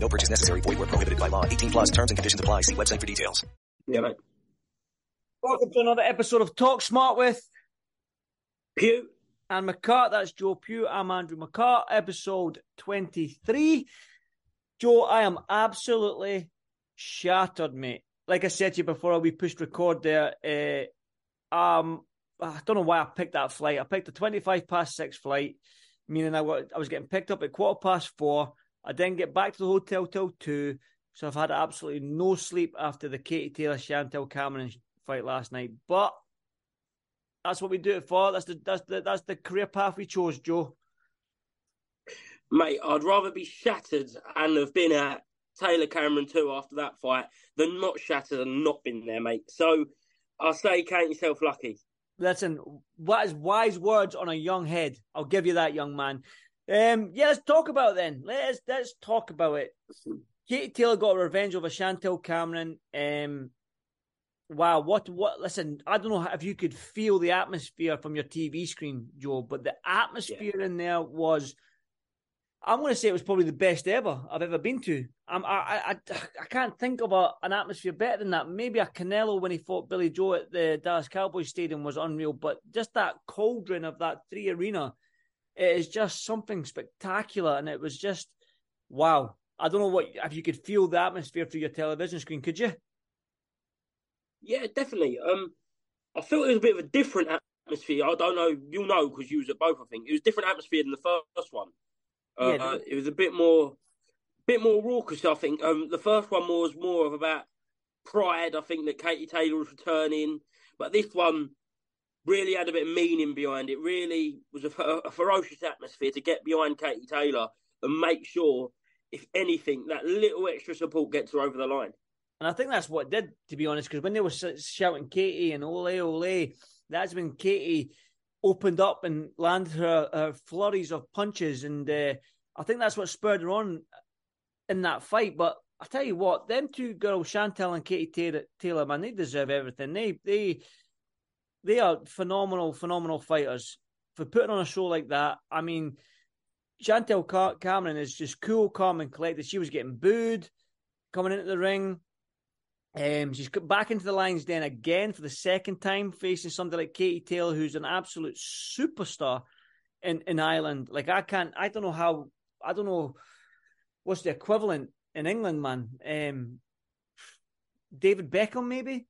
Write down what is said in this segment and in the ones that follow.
No purchase necessary. Void where prohibited by law. 18 plus terms and conditions apply. See website for details. Yeah, mate. Welcome to another episode of Talk Smart with Pugh. and McCart. That's Joe Pugh. I'm Andrew McCart. Episode 23. Joe, I am absolutely shattered, mate. Like I said to you before we pushed record there, uh, um, I don't know why I picked that flight. I picked a 25 past six flight, meaning I wa- I was getting picked up at quarter past four. I didn't get back to the hotel till two. So I've had absolutely no sleep after the Katie Taylor Chantel Cameron fight last night. But that's what we do it for. That's the that's the that's the career path we chose, Joe. Mate, I'd rather be shattered and have been at Taylor Cameron too after that fight than not shattered and not been there, mate. So I say count yourself lucky. Listen, what is wise words on a young head? I'll give you that, young man. Um, yeah, let's talk about it then. Let's let's talk about it. Katie Taylor got revenge over Chantel Cameron. Um, wow, what what? Listen, I don't know if you could feel the atmosphere from your TV screen, Joe, but the atmosphere in there was. I'm going to say it was probably the best ever I've ever been to. I'm, I, I, I can't think of a, an atmosphere better than that. Maybe a Canelo when he fought Billy Joe at the Dallas Cowboys Stadium was unreal, but just that cauldron of that three arena, it is just something spectacular. And it was just, wow. I don't know what, if you could feel the atmosphere through your television screen, could you? Yeah, definitely. Um, I felt it was a bit of a different atmosphere. I don't know, you'll know because you was at both. I think it was a different atmosphere than the first one. Uh, Yeah, uh, it was a bit more, bit more raucous. I think. Um, the first one was more of about pride. I think that Katie Taylor was returning, but this one really had a bit of meaning behind it. Really was a, a ferocious atmosphere to get behind Katie Taylor and make sure, if anything, that little extra support gets her over the line. And I think that's what did, to be honest, because when they were shouting Katie and ole, ole, that's when Katie opened up and landed her, her flurries of punches. And uh, I think that's what spurred her on in that fight. But I tell you what, them two girls, Chantel and Katie Taylor, Taylor man, they deserve everything. They, they, they are phenomenal, phenomenal fighters for putting on a show like that. I mean, Chantel Car- Cameron is just cool, calm, and collected. She was getting booed coming into the ring. Um, she's back into the lines then again for the second time, facing somebody like Katie Taylor, who's an absolute superstar in, in Ireland. Like I can't, I don't know how, I don't know what's the equivalent in England, man. Um, David Beckham, maybe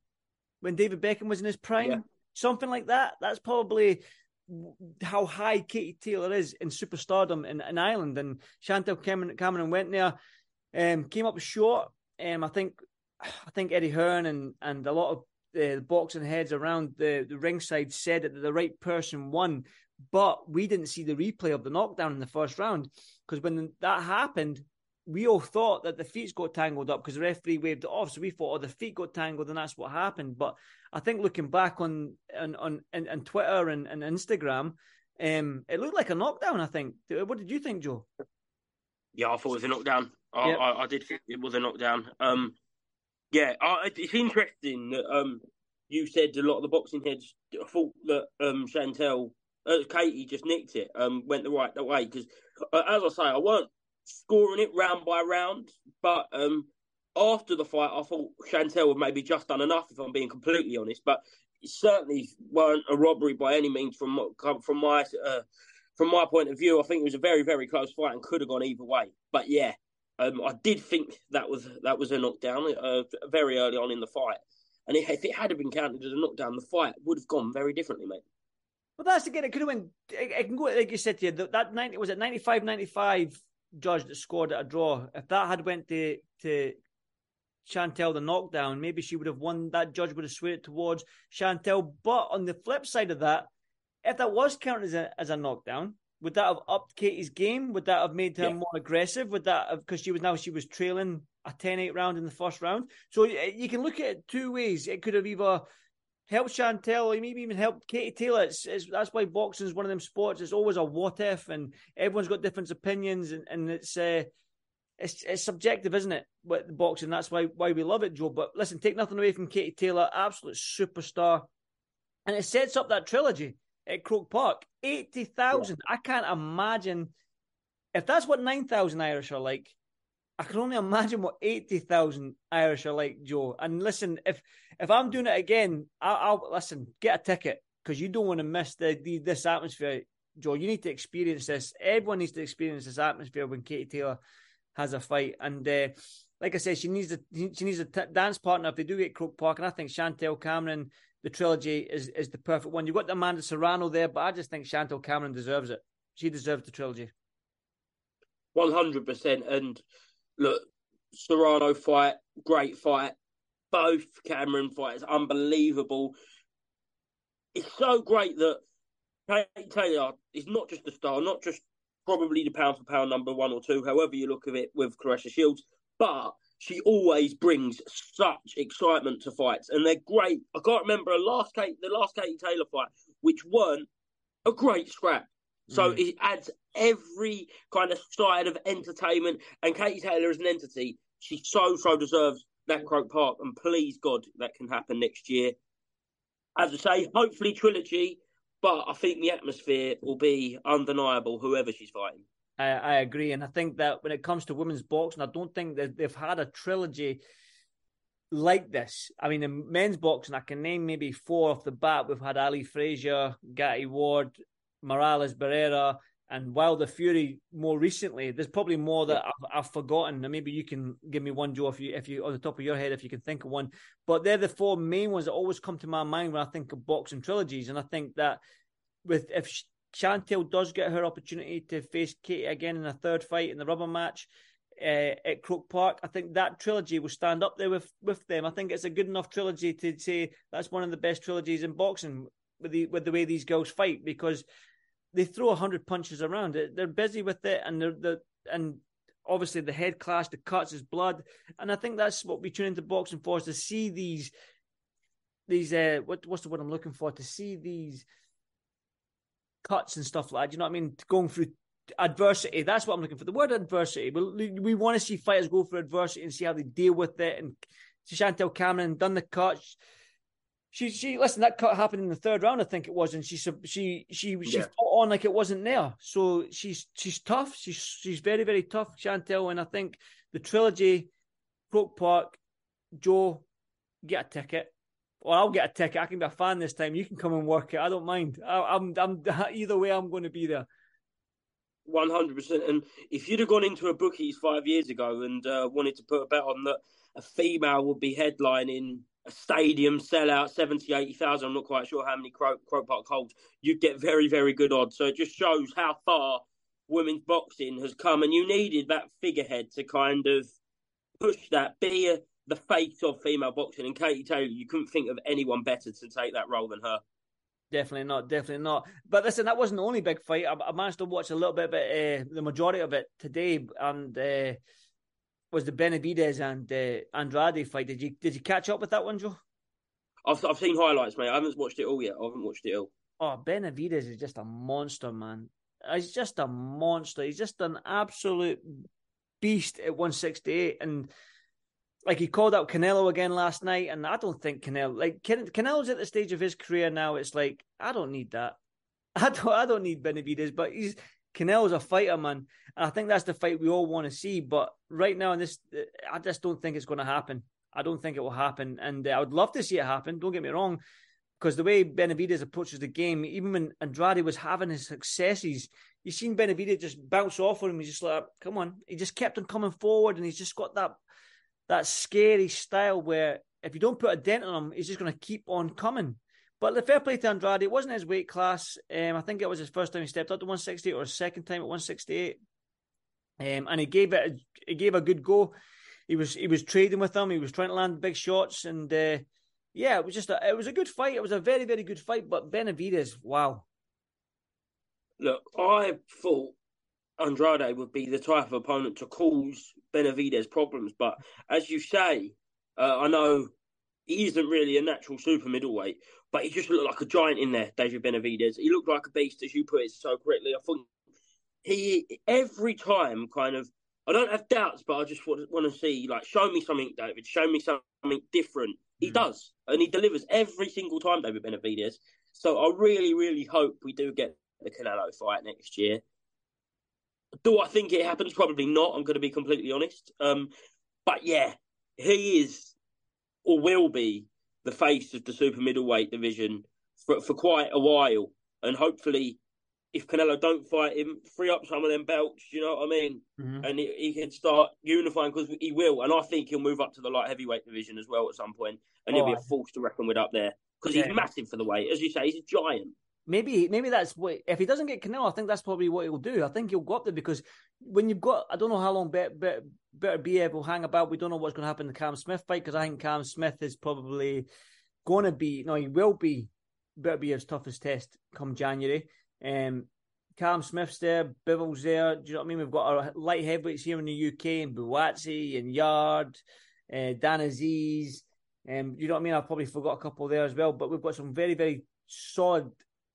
when David Beckham was in his prime, Yeah. Something like that. That's probably how high Katie Taylor is in superstardom in, in Ireland. And Chantel Cameron, Cameron went there, um, came up short. Um, I think, I think Eddie Hearn and and a lot of uh, the boxing heads around the, the ringside said that the right person won, but we didn't see the replay of the knockdown in the first round because when that happened, we all thought that the feet got tangled up because the referee waved it off. So we thought, oh, the feet got tangled, and that's what happened. But I think looking back on on on, on, on Twitter and, and Instagram, um, it looked like a knockdown. I think. What did you think, Joe? Yeah, I thought it was a knockdown. I, Yep. I, I did think it was a knockdown. Um, Yeah, uh, it's interesting that um, you said a lot of the boxing heads thought that um, Chantel, uh, Katie just nicked it, um, went the right the way. Because, uh, as I say, I weren't scoring it round by round, but um, after the fight, I thought Chantel had maybe just done enough, if I'm being completely honest. But it certainly weren't a robbery by any means from from my uh, from my point of view. I think it was a very very close fight and could have gone either way. But yeah, um, I did think that was that was a knockdown uh, very early on in the fight. And if it had been counted as a knockdown, the fight would have gone very differently, mate. Well, that's again, it could have went, it, it can go, like you said to you, that 90, was it 95 95 judge that scored at a draw? If that had went to, to Chantel the knockdown, maybe she would have won. That judge would have swayed it towards Chantel. But on the flip side of that, if that was counted as a, as a knockdown, would that have upped Katie's game? Would that have made her yeah. more aggressive? Would that have, because she was now she was trailing a 10-8 round in the first round. So you can look at it two ways. It could have either helped Chantel or maybe even helped Katie Taylor. It's, it's, that's why boxing is one of them sports. It's always a what if, and everyone's got different opinions, and, and it's uh, it's it's subjective, isn't it? With boxing, that's why why we love it, Joe. But listen, take nothing away from Katie Taylor, absolute superstar, and it sets up that trilogy at Croke Park. Eighty thousand. Yeah. I can't imagine if that's what nine thousand Irish are like. I can only imagine what eighty thousand Irish are like, Joe. And listen, if if I'm doing it again, I'll, I'll listen. Get a ticket because you don't want to miss the, the, this atmosphere, Joe. You need to experience this. Everyone needs to experience this atmosphere when Katie Taylor has a fight. And uh, like I said, she needs a she needs a t- dance partner if they do get Croke Park. And I think Chantel Cameron, the trilogy is is the perfect one. You've got Amanda Serrano there, but I just think Chantel Cameron deserves it. She deserves the trilogy. One hundred percent. And look, Serrano fight, great fight. Both Cameron fights, unbelievable. It's so great that Taylor is not just a star, not just probably the pound for pound number one or two, however you look at it with Claressa Shields, but she always brings such excitement to fights, and they're great. I can't remember a last Kate, the last Katie Taylor fight, which weren't a great scrap. So mm. it adds every kind of side of entertainment. And Katie Taylor is an entity. She so, so deserves that Croke Park. And please, God, that can happen next year. As I say, hopefully trilogy, but I think the atmosphere will be undeniable, whoever she's fighting. I, I agree. And I think that when it comes to women's boxing, I don't think that they've had a trilogy like this. I mean, in men's boxing, I can name maybe four off the bat. We've had Ali Frazier, Gatti Ward, Morales Barrera, and Wilder Fury more recently. There's probably more that I've, I've, forgotten. And maybe you can give me one, Joe, if you, if you, on the top of your head, if you can think of one. But they're the four main ones that always come to my mind when I think of boxing trilogies. And I think that with if Chantel does get her opportunity to face Katie again in a third fight in the rubber match. Uh, at Croke Park, I think that trilogy will stand up there with, with them. I think it's a good enough trilogy to say that's one of the best trilogies in boxing with the with the way these girls fight because they throw a hundred punches around. They're busy with it, and they're the and obviously the head clash, the cuts, is blood, and I think that's what we tune into boxing for is to see these these uh what what's the word I'm looking for to see these cuts and stuff like. Do you know what I mean? Going through adversity. That's what I'm looking for. The word adversity. We, we want to see fighters go through adversity and see how they deal with it. And Chantel Cameron done the cuts she she listen that cut happened in the third round I think it was and she she she she yeah. fought on like it wasn't there. So she's she's tough. She's she's very very tough Chantel and I think the trilogy Croke Park Joe get a ticket. Or I'll get a ticket. I can be a fan this time. You can come and work it. I don't mind. I, I'm, I'm either way I'm going to be there. One hundred percent. And if you'd have gone into a bookies five years ago and uh, wanted to put a bet on that a female would be headlining a stadium sellout, 70, 80,000. I'm not quite sure how many Croke, Park holds. You'd get very, very good odds. So it just shows how far women's boxing has come. And you needed that figurehead to kind of push that, be a, the face of female boxing. And Katie Taylor, you couldn't think of anyone better to take that role than her. Definitely not, definitely not. But listen, that wasn't the only big fight. I, I managed to watch a little bit of it, uh, the majority of it today. And uh, was the Benavidez and uh, Andrade fight. Did you did you catch up with that one, Joe? I've I've seen highlights, mate. I haven't watched it all yet. I haven't watched it all. Oh, Benavidez is just a monster, man. He's just a monster. He's just an absolute beast at 168. And like he called out Canelo again last night, and I don't think Canelo like Can- Canelo's at the stage of his career now. It's like I don't need that. I don't. I don't need Benavidez, but he's Canelo's a fighter, man, and I think that's the fight we all want to see. But right now, in this, I just don't think it's going to happen. I don't think it will happen, and uh, I would love to see it happen. Don't get me wrong, because the way Benavidez approaches the game, even when Andrade was having his successes, you seen Benavidez just bounce off on him. He's just like, come on. He just kept on coming forward, and he's just got that that scary style where if you don't put a dent on him, he's just going to keep on coming. But the fair play to Andrade, it wasn't his weight class. Um, I think it was his first time he stepped up to 168 or his second time at 168. Um, and he gave it, a, he gave a good go. He was he was trading with him. He was trying to land big shots, and uh, yeah, it was just a, it was a good fight. It was a very very good fight. But Benavidez, wow. Look, I thought Andrade would be the type of opponent to cause Benavidez problems. But as you say, uh, I know he isn't really a natural super middleweight, but he just looked like a giant in there, David Benavidez. He looked like a beast, as you put it so correctly. I think he, every time, kind of, I don't have doubts, but I just want, want to see, like, show me something, David, show me something different. He mm. does, and he delivers every single time, David Benavidez. So I really, really hope we do get the Canelo fight next year. Do I think it happens? Probably not. I'm going to be completely honest. Um, but yeah, he is or will be the face of the super middleweight division for, for quite a while. And hopefully, if Canelo don't fight him, free up some of them belts. You know what I mean? Mm-hmm. And he, he, can start unifying because he will. And I think he'll move up to the light heavyweight division as well at some point, and he'll be a force to reckon with up there because yeah. he's massive for the weight. As you say, he's a giant maybe maybe that's what if he doesn't get Canelo, I think that's probably what he'll do. I think he'll go up there because when you've got I don't know how long better better, Beterbiev will hang about. We don't know what's going to happen in the Cam Smith fight because I think Cam Smith is probably going to be no, he will be better Beterbiev's toughest test come January. Um, Cam Smith's there, Bivol's there. Do you know what I mean? We've got our light heavyweights here in the UK, and Buatsi and Yard, uh, Dan Azeez. Um, you know what I mean? I've probably forgot a couple there as well, but we've got some very, very solid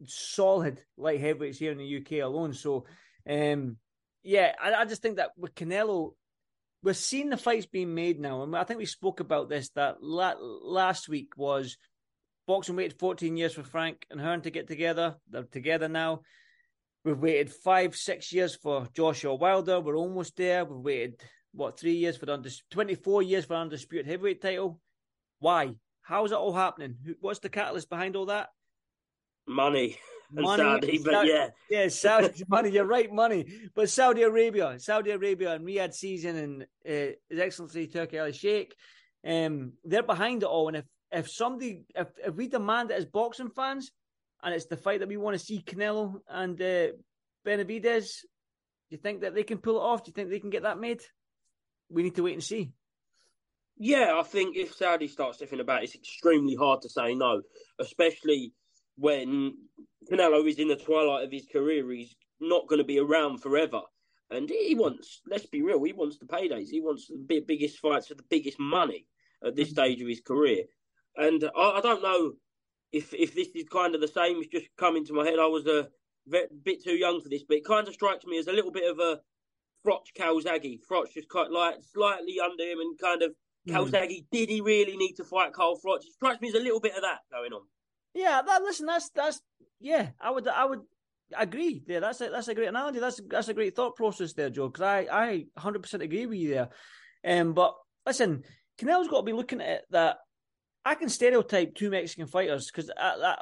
solid light heavyweights here in the UK alone. So, um, yeah, I, I, just think that with Canelo, we're seeing the fights being made now, and I think we spoke about this that la- last week was boxing waited 14 years for Frank and Hearn to get together. They're together now. We've waited five, six years for Joshua Wilder. We're almost there. We've waited what three years for the undis- 24 years for undisputed heavyweight title. Why? How is it all happening? What's the catalyst behind all that? Money money, Saudi, but Saudi, yeah, yeah, Saudi money. You're right, money. But Saudi Arabia, Saudi Arabia, and Riyadh Season, and uh, His Excellency Turki Al Sheikh, um, they're behind it all. And if if somebody, if, if we demand it as boxing fans, and it's the fight that we want to see Canelo and uh, Benavidez, do you think that they can pull it off? Do you think they can get that made? We need to wait and see. Yeah, I think if Saudi starts sniffing about, it's extremely hard to say no, especially when Canelo is in the twilight of his career, he's not going to be around forever. And he wants, let's be real, he wants the paydays. He wants the biggest fights for the biggest money at this mm-hmm. stage of his career. And I, I, don't know if if this is kind of the same. It's just coming into my head. I was a bit too young for this, but it kind of strikes me as a little bit of a Froch Calzaghe. Froch just quite like slightly under him and kind of mm. Calzaghe. Mm. Did he really need to fight Carl Froch? It strikes me as a little bit of that going on. Yeah, that listen, that's that's yeah, I would I would agree there. That's a that's a great analogy. That's that's a great thought process there, Joe. Because I I hundred percent agree with you there. Um, but listen, Canelo's got to be looking at that. I can stereotype two Mexican fighters because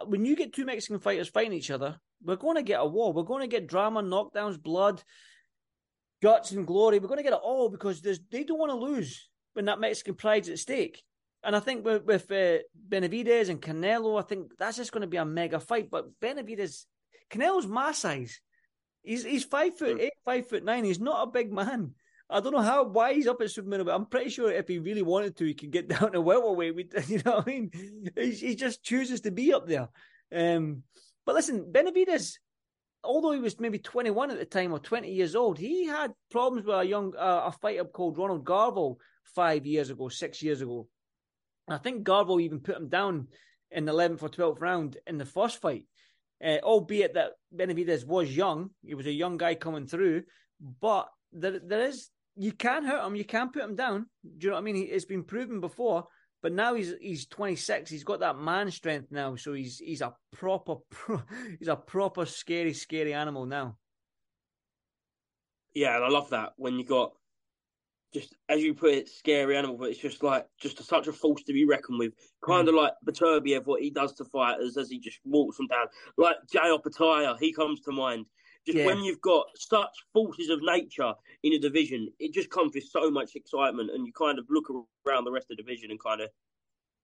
when you get two Mexican fighters fighting each other, we're going to get a war. We're going to get drama, knockdowns, blood, guts, and glory. We're going to get it all because they don't want to lose when that Mexican pride's at stake. And I think with, with uh, Benavidez and Canelo, I think that's just going to be a mega fight. But Benavidez, Canelo's my size. He's he's five foot eight, five foot nine. He's not a big man. I don't know how why he's up at super middleweight. I'm pretty sure if he really wanted to, he could get down to welterweight. You know what I mean? He, he just chooses to be up there. Um, but listen, Benavidez, although he was maybe 21 at the time or 20 years old, he had problems with a young uh, a fighter called Ronald Gavril five years ago, six years ago. I think Gavril even put him down in the 11th or 12th round in the first fight, uh, albeit that Benavidez was young. He was a young guy coming through, but there, there is you can hurt him, you can put him down. Do you know what I mean? It's been proven before, but now he's he's 26. He's got that man strength now, so he's he's a proper pro, he's a proper scary scary animal now. Yeah, and I love that when you got just as you put it, scary animal, but it's just like just a, such a force to be reckoned with. Kind mm. of like Beterbiev, what he does to fighters as he just walks them down. Like Jai Opetaia, he comes to mind. Just yeah. when you've got such forces of nature in a division, it just comes with so much excitement, and you kind of look around the rest of the division and kind of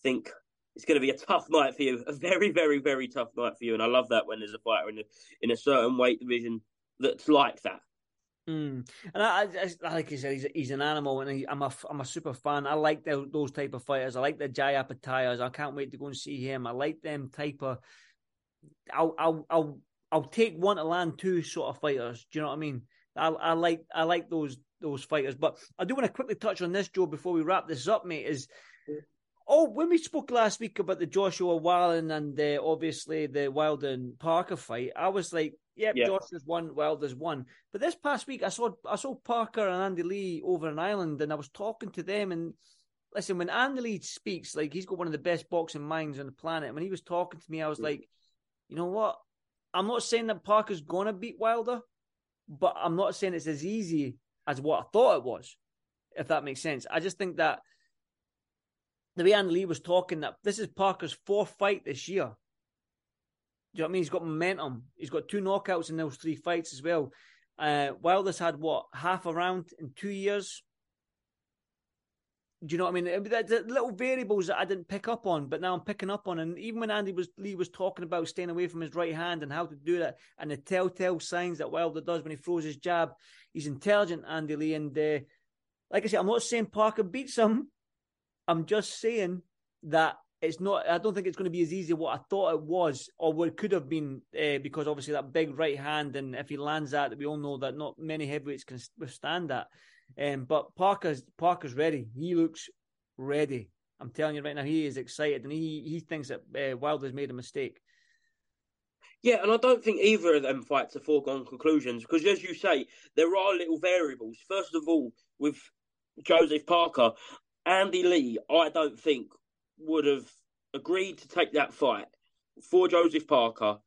think it's going to be a tough night for you, a very, very, very tough night for you. And I love that when there's a fighter in a, in a certain weight division that's like that. Mm. And I, I, like you said, he's, he's an animal, and he, I'm a I'm a super fan. I like the, those type of fighters. I like the Jai Opetaias. I can't wait to go and see him. I like them type of. I'll I'll I'll I'll take one to land two sort of fighters. Do you know what I mean? I I like I like those those fighters. But I do want to quickly touch on this, Joe, before we wrap this up, mate. Is Oh, when we spoke last week about the Joshua Wallin and uh, obviously the Wilder and Parker fight, I was like, yep, yeah. Joshua's won, Wilder's won. But this past week, I saw I saw Parker and Andy Lee over in Ireland, and I was talking to them. And listen, when Andy Lee speaks, like he's got one of the best boxing minds on the planet. When he was talking to me, I was mm. like, you know what? I'm not saying that Parker's gonna beat Wilder, but I'm not saying it's as easy as what I thought it was. If that makes sense, I just think that the way Andy Lee was talking that this is Parker's fourth fight this year. Do you know what I mean? He's got momentum. He's got two knockouts in those three fights as well. Uh, Wilder's had what half a round in two years. Do you know what I mean? The little variables that I didn't pick up on, but now I'm picking up on. And even when Andy was Lee was talking about staying away from his right hand and how to do that, and the telltale signs that Wilder does when he throws his jab, he's intelligent, Andy Lee. And uh, like I said, I'm not saying Parker beats him, I'm just saying that it's not. I don't think it's going to be as easy as what I thought it was, or what it could have been, uh, because obviously that big right hand, and if he lands that, we all know that not many heavyweights can withstand that. Um, but Parker's Parker's ready. He looks ready. I'm telling you right now, he is excited, and he he thinks that uh, Wilder's made a mistake. Yeah, and I don't think either of them fights are foregone conclusions because, as you say, there are little variables. First of all, with Joseph Parker, Andy Lee, I don't think would have agreed to take that fight for Joseph Parker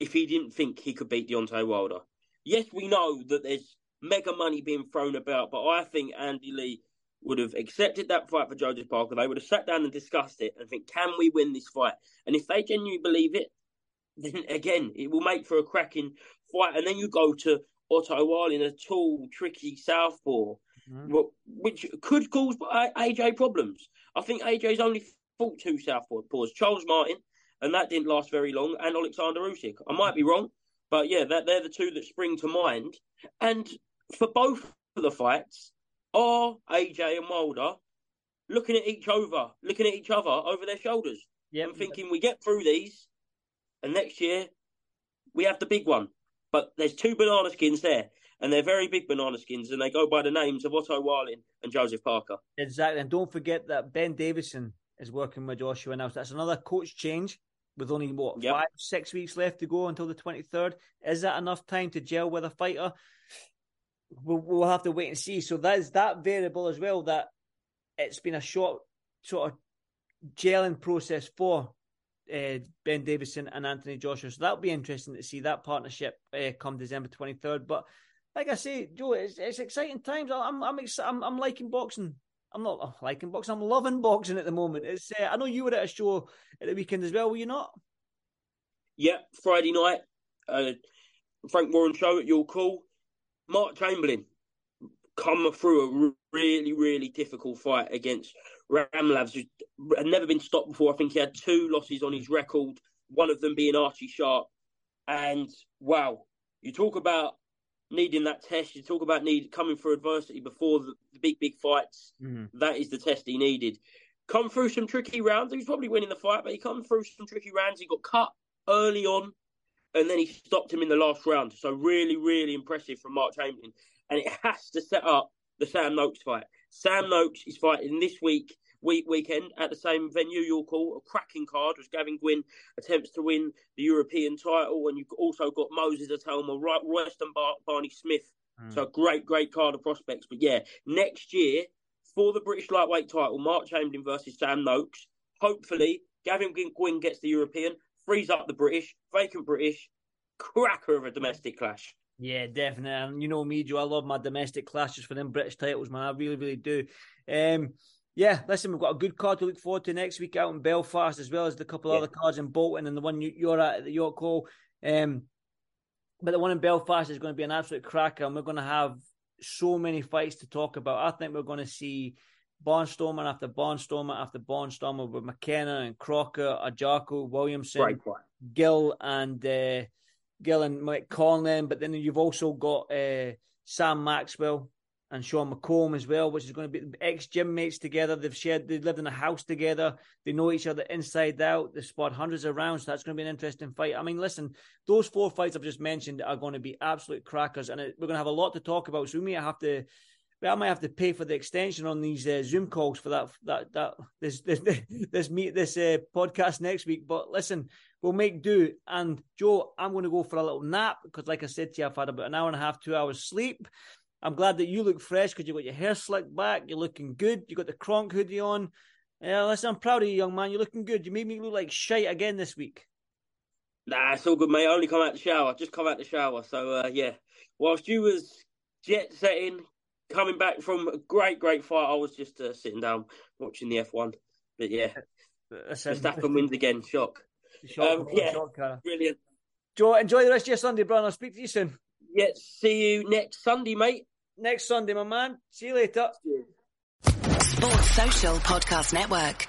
if he didn't think he could beat Deontay Wilder. Yes, we know that there's mega money being thrown about, but I think Andy Lee would have accepted that fight for Joseph Parker. They would have sat down and discussed it and think, can we win this fight? And if they genuinely believe it, then again, it will make for a cracking fight. And then you go to Otto Wallin, a tall, tricky southpaw mm-hmm. which could cause AJ problems. I think AJ's only fought two southpaws, Charles Martin, and that didn't last very long, and Alexander Usyk. I might be wrong, but yeah, that, they're the two that spring to mind. And for both of the fights, are AJ and Wilder looking at each over, looking at each other over their shoulders, yep. and thinking we get through these, and next year we have the big one. But there's two banana skins there and they're very big banana skins, and they go by the names of Otto Wallin and Joseph Parker. Exactly, and don't forget that Ben Davison is working with Joshua now. So that's another coach change with only what yep. five, six weeks left to go until the twenty third. Is that enough time to gel with a fighter? We'll, we'll have to wait and see. So that is that variable as well. That it's been a short sort of gelling process for uh, Ben Davison and Anthony Joshua. So that'll be interesting to see that partnership uh, come December 23rd. But like I say, Joe, it's, it's exciting times. I'm, I'm, I'm, I'm liking boxing. I'm not liking boxing. I'm loving boxing at the moment. It's. Uh, I know you were at a show at the weekend as well. Were you not? Yeah, Friday night, uh, Frank Warren show at York Hall. Mark Chamberlain come through a really, really difficult fight against Ramlavs, who had never been stopped before. I think he had two losses on his record, one of them being Archie Sharp. And wow, you talk about needing that test. You talk about need coming through adversity before the, the big, big fights. Mm-hmm. That is the test he needed. Come through some tricky rounds. He was probably winning the fight, but he come through some tricky rounds. He got cut early on, and then he stopped him in the last round. So really, really impressive from Mark Chamberlain. And it has to set up the Sam Noakes fight. Sam Noakes is fighting this week week weekend at the same venue. York Hall a cracking card as Gavin Gwynn attempts to win the European title, and you've also got Moses Itauma, right, Royston Bar- Barney Smith Mm. So great, great card of prospects. But yeah, next year for the British lightweight title, Mark Chamberlain versus Sam Noakes. Hopefully, Gavin Gwynn gets the European, frees up the British, vacant British, cracker of a domestic clash. Yeah, definitely. And you know me, Joe. I love my domestic clashes for them British titles, man. I really, really do. Um, yeah, listen, we've got a good card to look forward to next week out in Belfast, as well as the couple yeah. other cards in Bolton and the one you, are at, at the York Hall. Um, but the one in Belfast is going to be an absolute cracker, and we're going to have so many fights to talk about. I think we're going to see Barnstormer after Barnstormer after Barnstormer with McKenna and Crocker, Ajako, Williamson, right, right. Gill, and uh, Gill and Mike Conlan. But then you've also got uh, Sam Maxwell and Sean McComb as well, which is going to be ex gym mates together. They've shared, they lived in a house together. They know each other inside out. They've sparred hundreds of rounds. So that's going to be an interesting fight. I mean, listen, those four fights I've just mentioned are going to be absolute crackers, and it, we're going to have a lot to talk about. So we may have to. I might have to pay for the extension on these uh, Zoom calls for that that that this this this meet this uh, podcast next week. But listen, we'll make do. And Joe, I'm going to go for a little nap because, like I said to you, I've had about an hour and a half, two hours sleep. I'm glad that you look fresh because you've got your hair slicked back. You're looking good. You got the Kronk hoodie on. Yeah, listen, I'm proud of you, young man. You're looking good. You made me look like shite again this week. Nah, it's all good, mate. I only come out the shower. Just come out the shower. So, uh, yeah. Whilst you was jet setting, coming back from a great, great fight, I was just uh, sitting down watching the F1. But yeah, Verstappen wins again. Shock. Shock um, yeah, shock, brilliant. Joe, enjoy the rest of your Sunday, bro. I'll speak to you soon. Yeah, see you next Sunday, mate next Sunday, my man. See you later. Sports Social Podcast Network.